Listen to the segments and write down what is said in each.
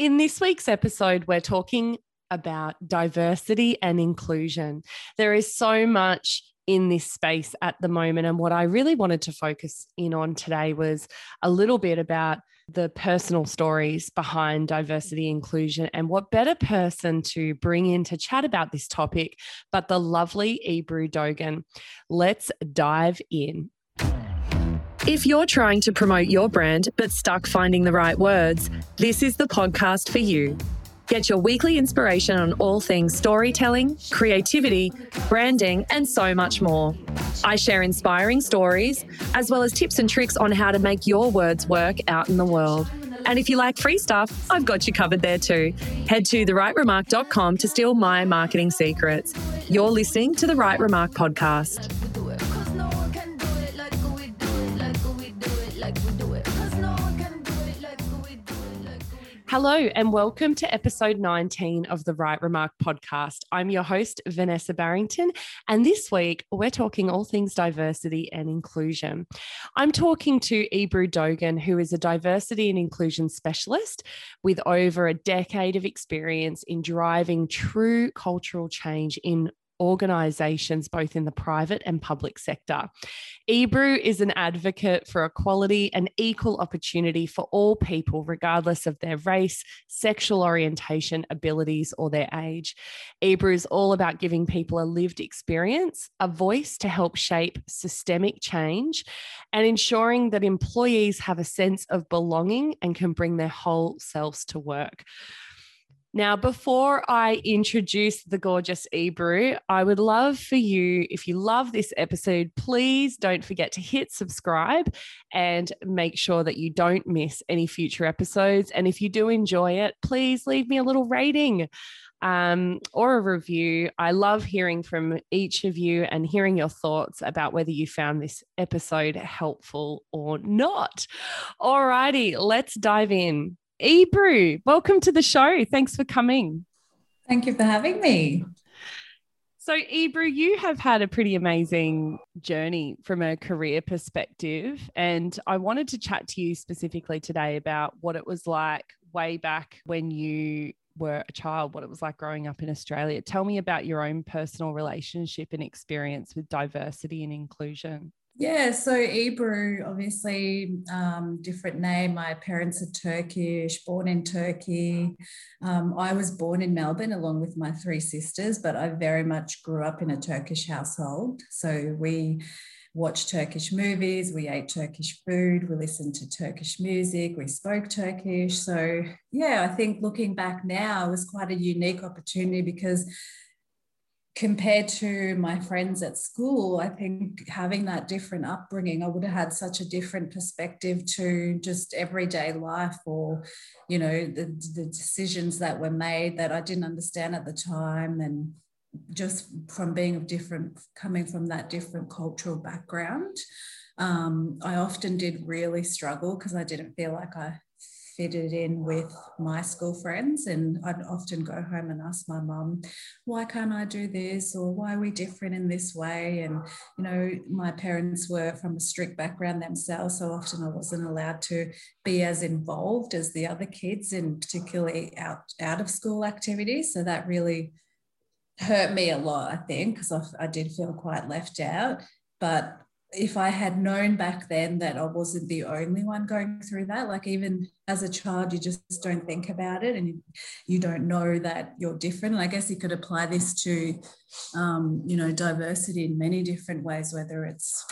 In this week's episode, we're talking about diversity and inclusion. There is so much in this space at the moment. And what I really wanted to focus in on today was a little bit about the personal stories behind diversity inclusion and what better person to bring in to chat about this topic but the lovely Ebru Dogan. Let's dive in. If you're trying to promote your brand but stuck finding the right words, this is the podcast for you. Get your weekly inspiration on all things storytelling, creativity, branding, and so much more. I share inspiring stories, as well as tips and tricks on how to make your words work out in the world. And if you like free stuff, I've got you covered there too. Head to therightremark.com to steal my marketing secrets. You're listening to the Right Remark podcast. Hello, and welcome to episode 19 of the Right Remark podcast. I'm your host, Vanessa Barrington, and this week we're talking all things diversity and inclusion. I'm talking to Ebru Dogan, who is a diversity and inclusion specialist with over a decade of experience in driving true cultural change in organisations, both in the private and public sector. Ebru is an advocate for equality and equal opportunity for all people, regardless of their race, sexual orientation, abilities, or their age. Ebru is all about giving people a lived experience, a voice to help shape systemic change, and ensuring that employees have a sense of belonging and can bring their whole selves to work. Now, before I introduce the gorgeous Ebru, I would love for you, if you love this episode, please don't forget to hit subscribe and make sure that you don't miss any future episodes. And if you do enjoy it, please leave me a little rating um, or a review. I love hearing from each of you and hearing your thoughts about whether you found this episode helpful or not. All righty, let's dive in. Ebru, welcome to the show. Thanks for coming. Thank you for having me. So, Ebru, you have had a pretty amazing journey from a career perspective. And I wanted to chat to you specifically today about what it was like way back when you were a child, what it was like growing up in Australia. Tell me about your own personal relationship and experience with diversity and inclusion. Yeah, so Ebru, obviously, um, different name. My parents are Turkish, born in Turkey. Um, I was born in Melbourne along with my three sisters, but I very much grew up in a Turkish household. So we watched Turkish movies, we ate Turkish food, we listened to Turkish music, we spoke Turkish. So, yeah, I think looking back now was quite a unique opportunity because compared to my friends at school, I think having that different upbringing, I would have had such a different perspective to just everyday life or, you know, the, the decisions that were made that I didn't understand at the time. And just from being of different, coming from that different cultural background, um, I often did really struggle because I didn't feel like I fitted in with my school friends. And I'd often go home and ask my mum, why can't I do this? Or why are we different in this way? And, you know, my parents were from a strict background themselves. So often I wasn't allowed to be as involved as the other kids in particularly out, out of school activities. So that really hurt me a lot, I think, because I, I did feel quite left out. But if I had known back then that I wasn't the only one going through that, like even as a child, you just don't think about it and you, you don't know that you're different. And I guess you could apply this to, um, you know, diversity in many different ways, whether it's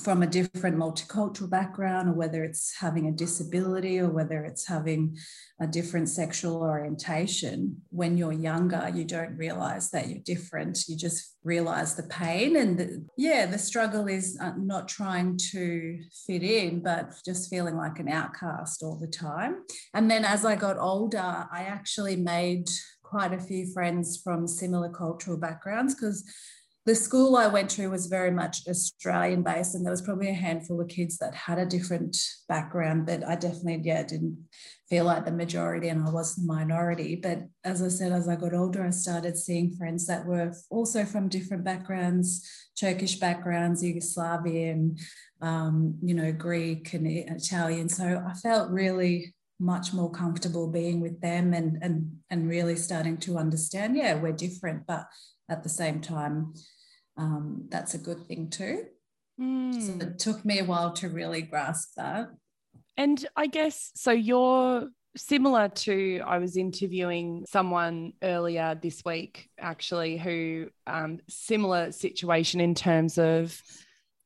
from a different multicultural background or whether it's having a disability or whether it's having a different sexual orientation. When you're younger you don't realize that you're different. You just realize the pain and the, yeah the struggle is uh, not trying to fit in but just feeling like an outcast all the time. And then as i got older i actually made quite a few friends from similar cultural backgrounds because the school I went to was very much Australian based, and there was probably a handful of kids that had a different background, but I definitely, yeah, didn't feel like the majority and I was the minority. But as I said, as I got older, I started seeing friends that were also from different backgrounds, Turkish backgrounds, Yugoslavian, um, you know, Greek and Italian. So I felt really much more comfortable being with them and and and really starting to understand yeah we're different but at the same time um, that's a good thing too mm. so it took me a while to really grasp that and i guess so you're similar to i was interviewing someone earlier this week actually who um, similar situation in terms of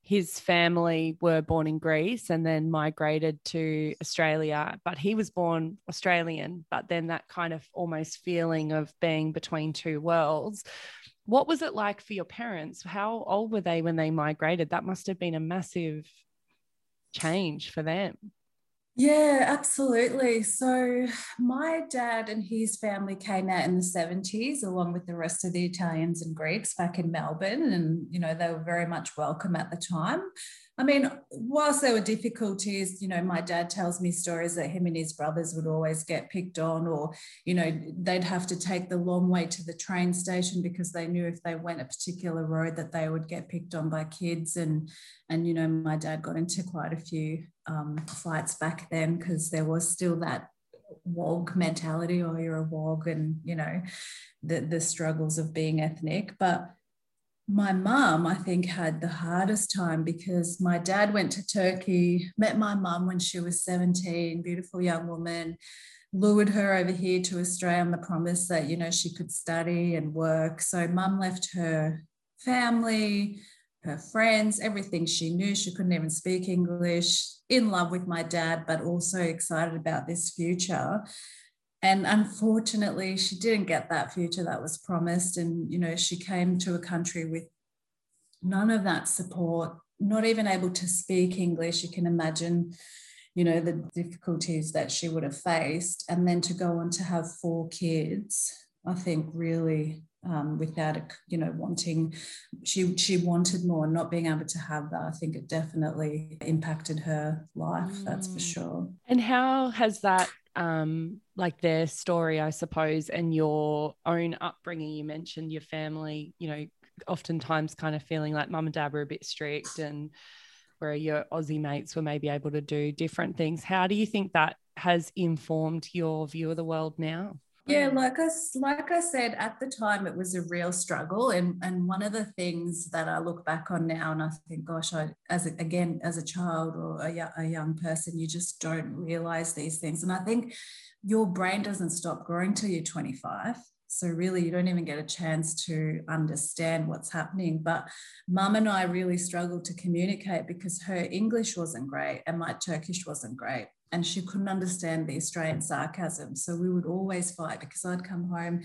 his family were born in Greece and then migrated to Australia, but he was born Australian, but then that kind of almost feeling of being between two worlds. What was it like for your parents? How old were they when they migrated? That must have been a massive change for them. Yeah, absolutely. So, my dad and his family came out in the 70s, along with the rest of the Italians and Greeks back in Melbourne. And, you know, they were very much welcome at the time. I mean, whilst there were difficulties, you know, my dad tells me stories that him and his brothers would always get picked on, or, you know, they'd have to take the long way to the train station because they knew if they went a particular road that they would get picked on by kids. And, and you know, my dad got into quite a few um, fights back then because there was still that wog mentality, or oh, you're a wog, and, you know, the, the struggles of being ethnic. But my mum, I think, had the hardest time because my dad went to Turkey, met my mum when she was 17, beautiful young woman, lured her over here to Australia on the promise that, you know, she could study and work. So mum left her family, her friends, everything she knew. She couldn't even speak English, in love with my dad, but also excited about this future and unfortunately she didn't get that future that was promised and you know she came to a country with none of that support not even able to speak english you can imagine you know the difficulties that she would have faced and then to go on to have four kids i think really um, without you know wanting she she wanted more not being able to have that i think it definitely impacted her life mm. that's for mm. sure and how has that um, like their story, I suppose, and your own upbringing. You mentioned your family, you know, oftentimes kind of feeling like mum and dad were a bit strict and where your Aussie mates were maybe able to do different things. How do you think that has informed your view of the world now? Yeah, mm. like I, like I said, at the time it was a real struggle. And, and one of the things that I look back on now and I think, gosh, I, as a, again, as a child or a, a young person, you just don't realize these things. And I think your brain doesn't stop growing till you're 25. So really, you don't even get a chance to understand what's happening. But mum and I really struggled to communicate because her English wasn't great and my Turkish wasn't great and she couldn't understand the Australian sarcasm. So we would always fight because I'd come home,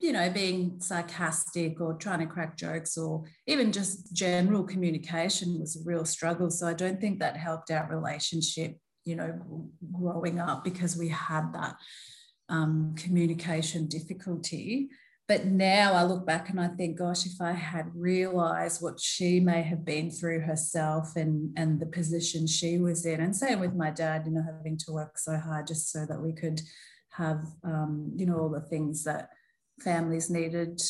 you know, being sarcastic or trying to crack jokes or even just general communication was a real struggle. So I don't think that helped our relationship, you know, growing up because we had that um, communication difficulty. But now I look back and I think, gosh, if I had realized what she may have been through herself and, and the position she was in, and same with my dad, you know, having to work so hard just so that we could have, um, you know, all the things that families needed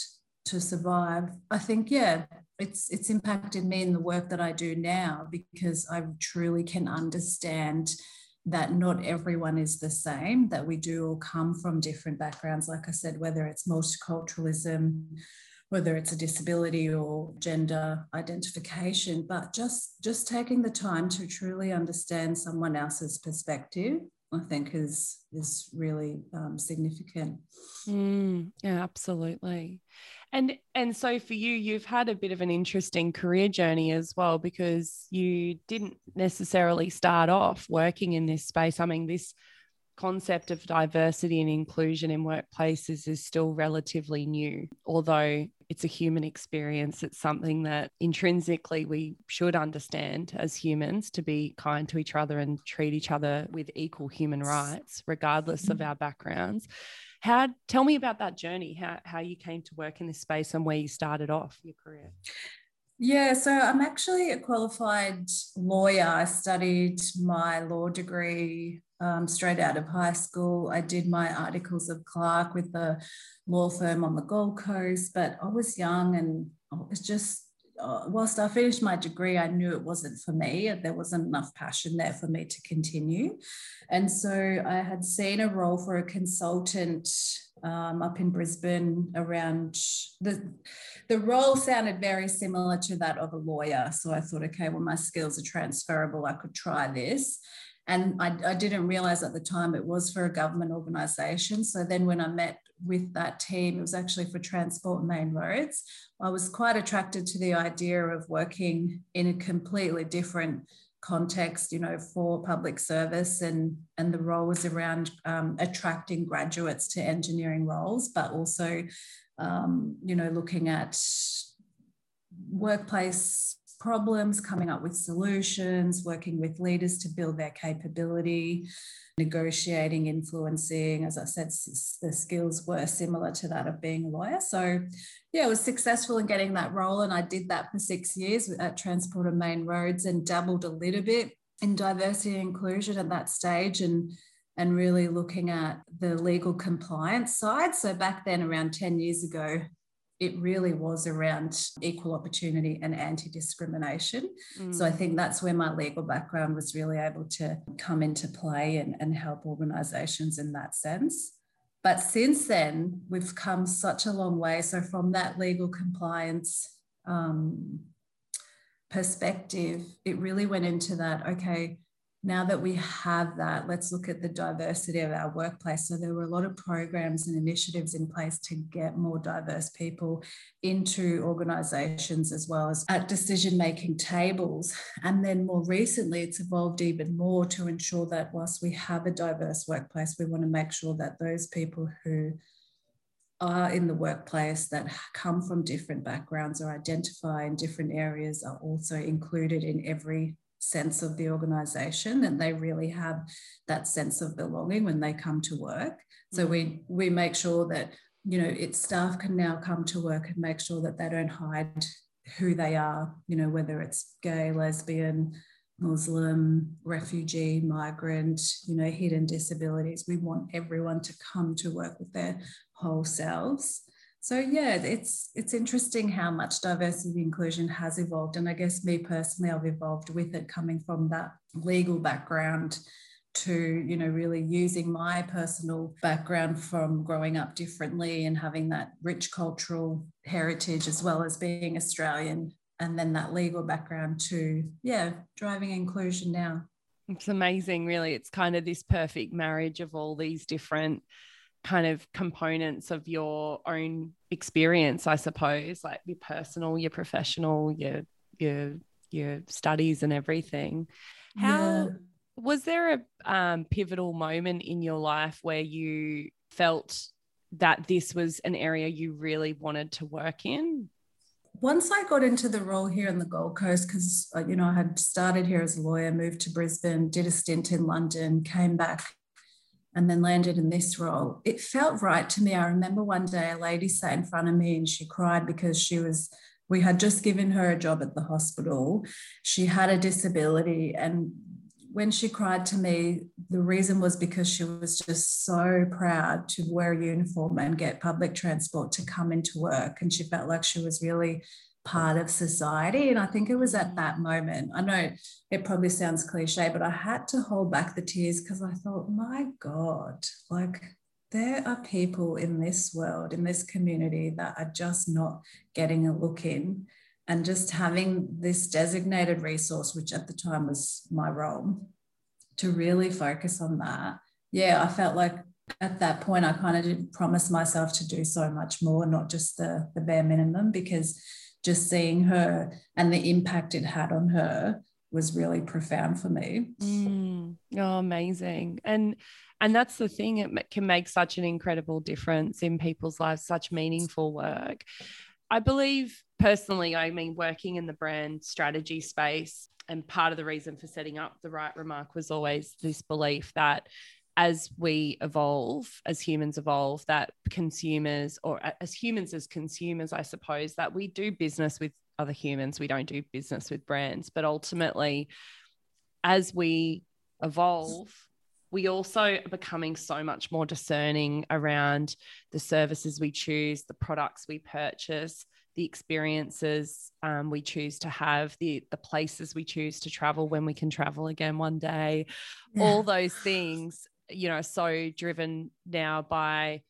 to survive. I think, yeah, it's it's impacted me in the work that I do now because I truly can understand that not everyone is the same, that we do all come from different backgrounds. Like I said, whether it's multiculturalism, whether it's a disability or gender identification, but just just taking the time to truly understand someone else's perspective, I think is is really um, significant. Mm, yeah, absolutely. And and so for you, you've had a bit of an interesting career journey as well because you didn't necessarily start off working in this space. I mean, this concept of diversity and inclusion in workplaces is still relatively new, although it's a human experience. It's something that intrinsically we should understand as humans to be kind to each other and treat each other with equal human rights, regardless of mm. our backgrounds. How tell me about that journey, how, how you came to work in this space and where you started off your career. Yeah, so I'm actually a qualified lawyer. I studied my law degree um, straight out of high school. I did my articles of clerk with the law firm on the Gold Coast, but I was young and I was just uh, whilst I finished my degree, I knew it wasn't for me. There wasn't enough passion there for me to continue. And so I had seen a role for a consultant um, up in Brisbane around the the role sounded very similar to that of a lawyer. So I thought, okay, well, my skills are transferable. I could try this. And I, I didn't realize at the time it was for a government organization. So then when I met with that team, it was actually for Transport Main Roads. I was quite attracted to the idea of working in a completely different context, you know, for public service, and and the role around um, attracting graduates to engineering roles, but also, um, you know, looking at workplace problems, coming up with solutions, working with leaders to build their capability, negotiating, influencing. As I said, the skills were similar to that of being a lawyer. So, yeah, I was successful in getting that role. And I did that for six years at Transport and Main Roads and dabbled a little bit in diversity and inclusion at that stage and and really looking at the legal compliance side. So back then, around 10 years ago, it really was around equal opportunity and anti discrimination. Mm. So I think that's where my legal background was really able to come into play and, and help organizations in that sense. But since then, we've come such a long way. So, from that legal compliance um, perspective, it really went into that okay, now that we have that, let's look at the diversity of our workplace. So there were a lot of programs and initiatives in place to get more diverse people into organizations as well as at decision making tables. And then more recently, it's evolved even more to ensure that whilst we have a diverse workplace, we want to make sure that those people who are in the workplace that come from different backgrounds or identify in different areas are also included in every sense of the organization and they really have that sense of belonging when they come to work. So we mm. we make sure that you know its staff can now come to work and make sure that they don't hide who they are you know whether it's gay lesbian muslim refugee migrant you know hidden disabilities. We want everyone to come to work with their whole selves so yeah, it's it's interesting how much diversity inclusion has evolved, and I guess me personally, I've evolved with it, coming from that legal background to you know really using my personal background from growing up differently and having that rich cultural heritage as well as being Australian, and then that legal background to yeah driving inclusion now. It's amazing, really. It's kind of this perfect marriage of all these different kind of components of your own experience, I suppose, like your personal, your professional, your your your studies and everything. How yeah. was there a um, pivotal moment in your life where you felt that this was an area you really wanted to work in? Once I got into the role here in the Gold Coast, because uh, you know I had started here as a lawyer, moved to Brisbane, did a stint in London, came back and then landed in this role. It felt right to me. I remember one day a lady sat in front of me and she cried because she was, we had just given her a job at the hospital. She had a disability. And when she cried to me, the reason was because she was just so proud to wear a uniform and get public transport to come into work. And she felt like she was really part of society. And I think it was at that moment, I know it probably sounds cliche, but I had to hold back the tears because I thought, my God, like there are people in this world, in this community that are just not getting a look in. And just having this designated resource, which at the time was my role, to really focus on that. Yeah, I felt like at that point I kind of did promise myself to do so much more, not just the, the bare minimum, because just seeing her and the impact it had on her was really profound for me. Mm. Oh, amazing. And and that's the thing it can make such an incredible difference in people's lives such meaningful work i believe personally i mean working in the brand strategy space and part of the reason for setting up the right remark was always this belief that as we evolve, as humans evolve, that consumers, or as humans as consumers, I suppose, that we do business with other humans. We don't do business with brands. But ultimately, as we evolve, we also are becoming so much more discerning around the services we choose, the products we purchase, the experiences um, we choose to have, the the places we choose to travel when we can travel again one day, yeah. all those things, you know, so driven now by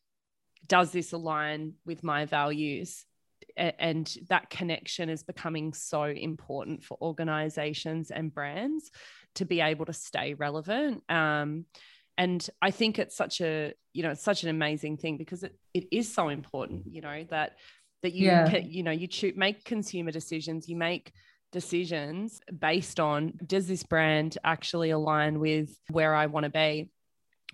does this align with my values? And that connection is becoming so important for organizations and brands to be able to stay relevant. Um, and I think it's such a, you know, it's such an amazing thing because it, it is so important, you know, that that you yeah. can, you know you choose make consumer decisions you make decisions based on does this brand actually align with where I want to be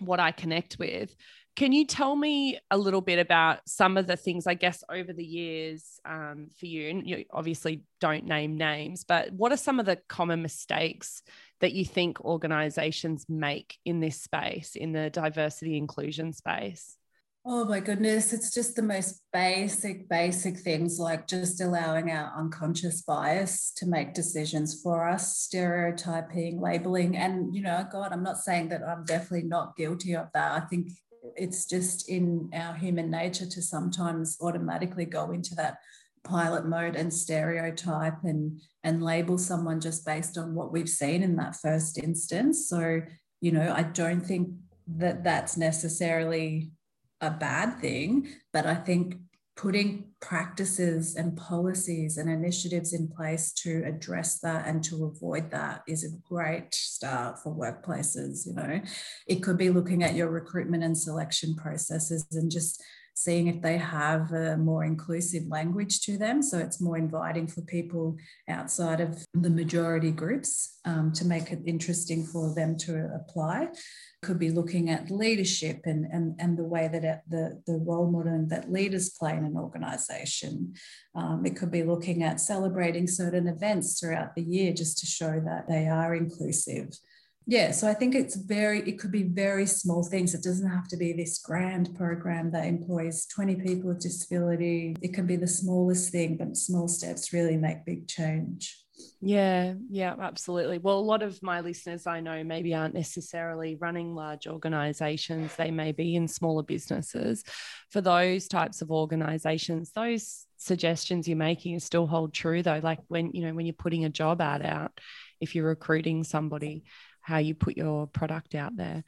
what I connect with can you tell me a little bit about some of the things, I guess, over the years um, for you? And you obviously don't name names, but what are some of the common mistakes that you think organizations make in this space, in the diversity inclusion space? Oh my goodness, it's just the most basic, basic things like just allowing our unconscious bias to make decisions for us, stereotyping, labeling. And, you know, God, I'm not saying that I'm definitely not guilty of that. I think it's just in our human nature to sometimes automatically go into that pilot mode and stereotype and and label someone just based on what we've seen in that first instance so you know i don't think that that's necessarily a bad thing, but I think putting practices and policies and initiatives in place to address that and to avoid that is a great start for workplaces you know. It could be looking at your recruitment and selection processes and just seeing if they have a more inclusive language to them. So it's more inviting for people outside of the majority groups um, to make it interesting for them to apply. Could be looking at leadership and, and, and the way that the, the role model that leaders play in an organization. Um, it could be looking at celebrating certain events throughout the year just to show that they are inclusive yeah so i think it's very it could be very small things. It doesn't have to be this grand program that employs 20 people with disability. It can be the smallest thing but small steps really make big change. Yeah yeah absolutely. Well a lot of my listeners i know maybe aren't necessarily running large organizations. They may be in smaller businesses. For those types of organizations those suggestions you're making still hold true though. Like when you know when you're putting a job ad out if you're recruiting somebody how you put your product out there.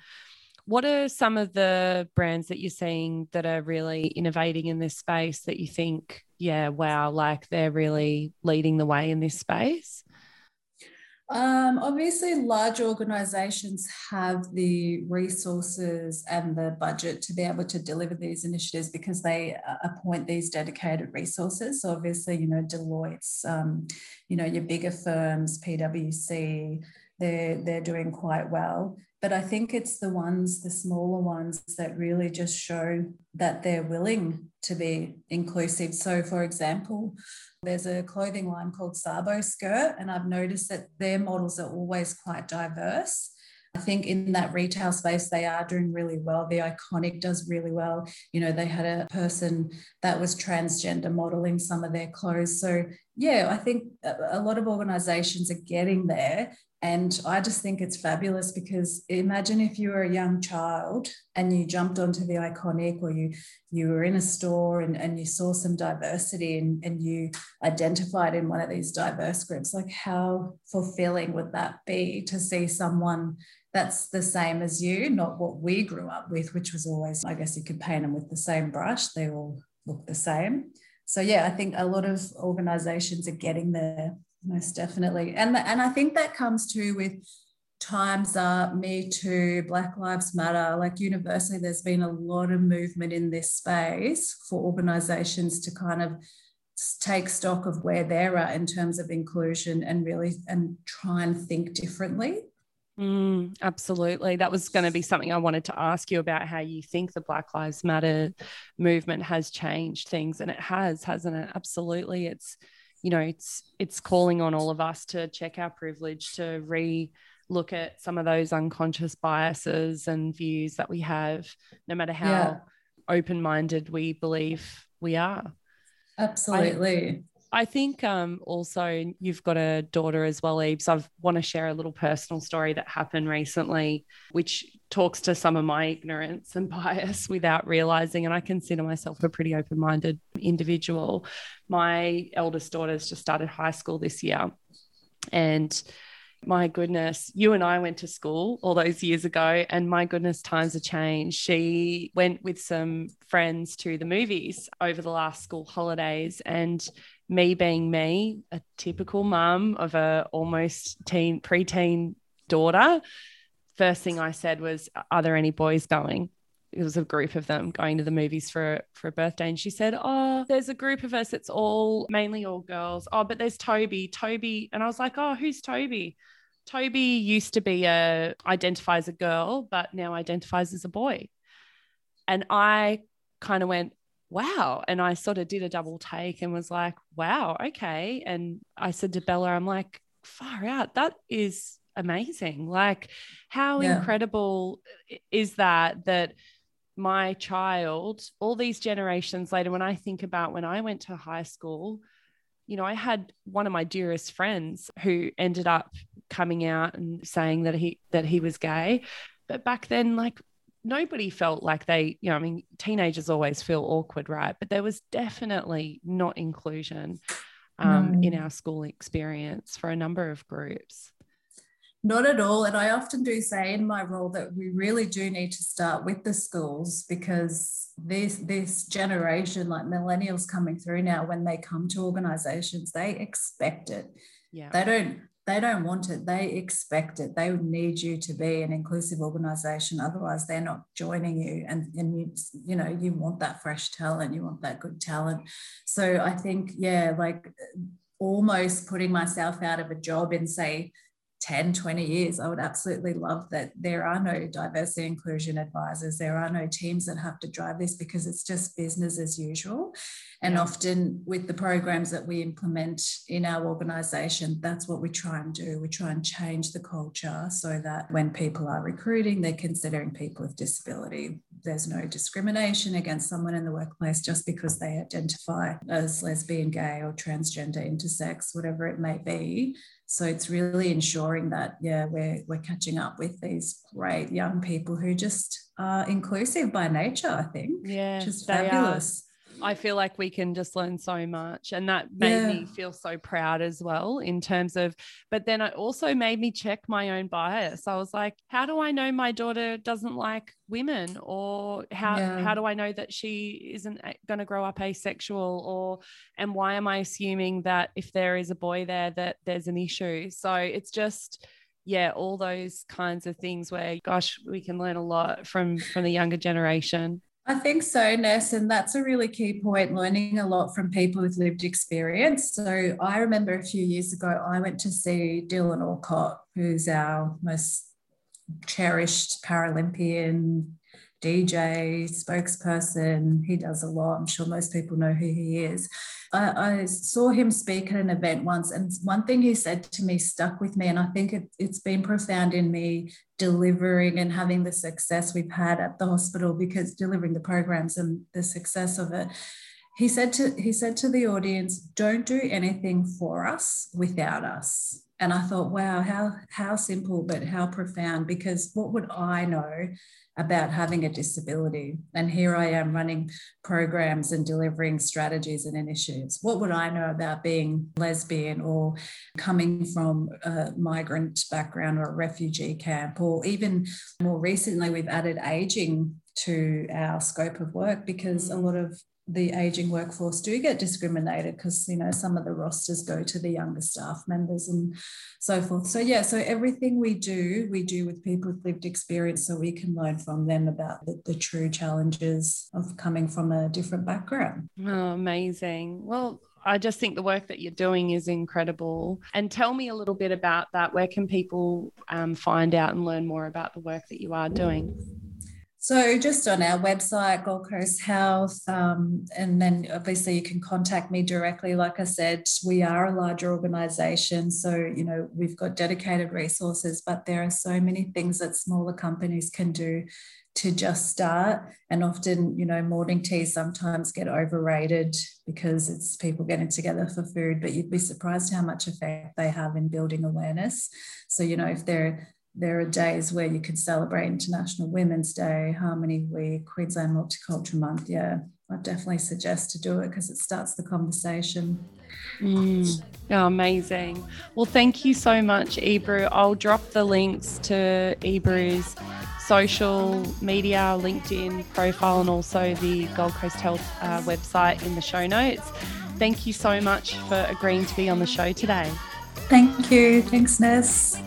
What are some of the brands that you're seeing that are really innovating in this space that you think, yeah, wow, like they're really leading the way in this space? Um, obviously, large organizations have the resources and the budget to be able to deliver these initiatives because they uh, appoint these dedicated resources. So, obviously, you know, Deloitte's, um, you know, your bigger firms, PwC, they're they're doing quite well. But I think it's the ones, the smaller ones, that really just show that they're willing to be inclusive. So, for example, there's a clothing line called Sabo Skirt, and I've noticed that their models are always quite diverse. I think in that retail space, they are doing really well. The Iconic does really well. You know, they had a person that was transgender modeling some of their clothes. So, yeah, I think a lot of organizations are getting there. And I just think it's fabulous because imagine if you were a young child and you jumped onto the iconic or you you were in a store and, and you saw some diversity and, and you identified in one of these diverse groups, like how fulfilling would that be to see someone that's the same as you, not what we grew up with, which was always, I guess you could paint them with the same brush. They all look the same. So yeah, I think a lot of organizations are getting there most definitely. And and i think that comes too with times up me too black lives matter. Like universally there's been a lot of movement in this space for organizations to kind of take stock of where they're at in terms of inclusion and really and try and think differently Mm, absolutely. That was going to be something I wanted to ask you about how you think the Black Lives Matter movement has changed things. And it has, hasn't it? Absolutely. It's you know it's it's calling on all of us to check our privilege to re look at some of those unconscious biases and views that we have no matter how yeah. open-minded we believe we are absolutely I, I think um, also you've got a daughter as well, Ebes. I want to share a little personal story that happened recently, which talks to some of my ignorance and bias without realizing. And I consider myself a pretty open minded individual. My eldest daughter's just started high school this year. And my goodness, you and I went to school all those years ago, and my goodness, times have changed. She went with some friends to the movies over the last school holidays, and me being me, a typical mum of a almost teen preteen daughter, first thing I said was, "Are there any boys going?" It was a group of them going to the movies for for a birthday, and she said, "Oh, there's a group of us. It's all mainly all girls. Oh, but there's Toby, Toby." And I was like, "Oh, who's Toby?" Toby used to be a identifies a girl, but now identifies as a boy. And I kind of went, wow. And I sort of did a double take and was like, wow, okay. And I said to Bella, I'm like, far out. That is amazing. Like, how yeah. incredible is that? That my child, all these generations later, when I think about when I went to high school, you know, I had one of my dearest friends who ended up coming out and saying that he that he was gay. But back then, like nobody felt like they, you know, I mean, teenagers always feel awkward, right? But there was definitely not inclusion um, no. in our school experience for a number of groups. Not at all. And I often do say in my role that we really do need to start with the schools because this this generation, like millennials coming through now, when they come to organizations, they expect it. Yeah. They don't they don't want it. They expect it. They would need you to be an inclusive organization. Otherwise they're not joining you. And, and you you know you want that fresh talent. You want that good talent. So i think yeah like almost putting myself out of a job in say 10, 20 years, I would absolutely love that. There are no diversity inclusion advisors. There are no teams that have to drive this because it's just business as usual. And often with the programs that we implement in our organization, that's what we try and do. We try and change the culture so that when people are recruiting, they're considering people with disability. There's no discrimination against someone in the workplace just because they identify as lesbian, gay, or transgender, intersex, whatever it may be so it's really ensuring that, yeah, we're, we're catching up with these great young people who just are inclusive by nature, I think. Yeah. Which is fabulous. I feel like we can just learn so much. And that made yeah. me feel so proud as well, in terms of, but then it also made me check my own bias. I was like, how do I know my daughter doesn't like women? Or how, yeah. how do I know that she isn't going to grow up asexual? Or, and why am I assuming that if there is a boy there, that there's an issue? So it's just, yeah all those kinds of things where gosh we can learn a lot from from the younger generation I think so, Ness, and that's a really key point, learning a lot from people with lived experience. So I remember a few years ago, I went to see Dylan Alcott, who's our most cherished Paralympian DJ, spokesperson. He does a lot. I'm sure most people know who he is. I, I, saw him speak at an event once, and one thing he said to me stuck with me. And I think it, it's been profound in me delivering and having the success we've had at the hospital because delivering the programs and the success of it. He said to he said to the audience, "Don't do anything for us without us." And I thought, wow, how how simple but how profound. Because what would I know about having a disability. And here I am running programs and delivering strategies and initiatives. What would I know about being lesbian or coming from a migrant background or a refugee camp? Or even more recently, we've added aging to our scope of work because a mm. lot of the aging workforce do get discriminated because you know some of the rosters go to the younger staff members and so forth so yeah so everything we do we do with people with lived experience so we can learn from them about the, the true challenges of coming from a different background oh, amazing well I just think the work that you're doing is incredible. And tell me a little bit about that. Where can people um, find out and learn more about the work that you are doing? So just on our website, Gold Coast Health, um, and then obviously you can contact me directly. Like I said, we are a larger organisation, so you know we've got dedicated resources, but there are so many things that smaller companies can do to just start. And often, you know, morning teas sometimes get overrated because it's people getting together for food, but you'd be surprised how much effect they have in building awareness. So, you know, if there there are days where you could celebrate International Women's Day, Harmony Week, Queensland Multicultural Month. Yeah, I definitely suggest to do it because it starts the conversation. Mm. Oh, amazing. Well, thank you so much, Ebru. I'll drop the links to Ebru's social media, LinkedIn profile, and also the Gold Coast Health uh, website in the show notes. Thank you so much for agreeing to be on the show today. Thank you. Thanks, Ness.